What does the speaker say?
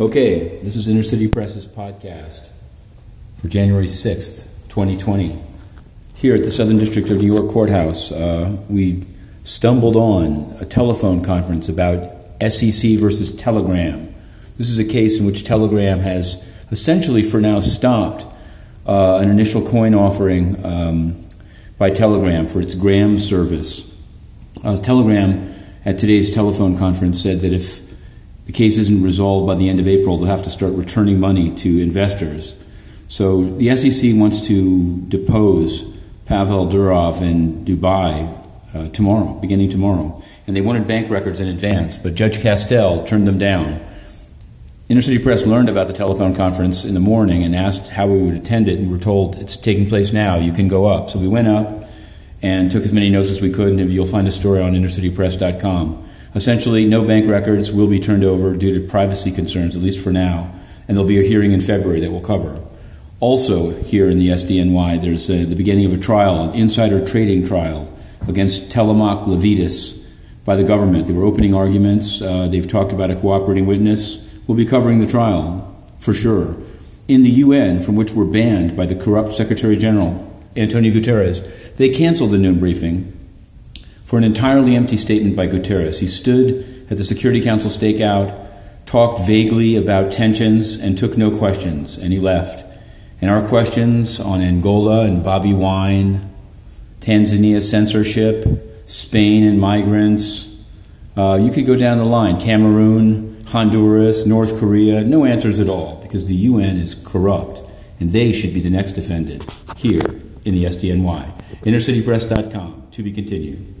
Okay, this is Inner City Press's podcast for January 6th, 2020. Here at the Southern District of New York Courthouse, uh, we stumbled on a telephone conference about SEC versus Telegram. This is a case in which Telegram has essentially, for now, stopped uh, an initial coin offering um, by Telegram for its Gram service. Uh, Telegram, at today's telephone conference, said that if the case isn't resolved by the end of April, they'll have to start returning money to investors. So the SEC wants to depose Pavel Durov in Dubai uh, tomorrow, beginning tomorrow. And they wanted bank records in advance, but Judge Castel turned them down. Inner City Press learned about the telephone conference in the morning and asked how we would attend it, and we're told it's taking place now. You can go up. So we went up and took as many notes as we could, and you'll find a story on innercitypress.com. Essentially, no bank records will be turned over due to privacy concerns, at least for now, and there'll be a hearing in February that will cover. Also, here in the SDNY, there's a, the beginning of a trial, an insider trading trial against Telemaque Lavidas by the government. There were opening arguments. Uh, they've talked about a cooperating witness. We'll be covering the trial for sure. In the UN, from which we're banned by the corrupt Secretary General, Antonio Guterres, they canceled the noon briefing for an entirely empty statement by Guterres. He stood at the Security Council stakeout, talked vaguely about tensions, and took no questions, and he left. And our questions on Angola and Bobby Wine, Tanzania censorship, Spain and migrants, uh, you could go down the line. Cameroon, Honduras, North Korea, no answers at all because the UN is corrupt and they should be the next defendant here in the SDNY. InnerCityPress.com to be continued.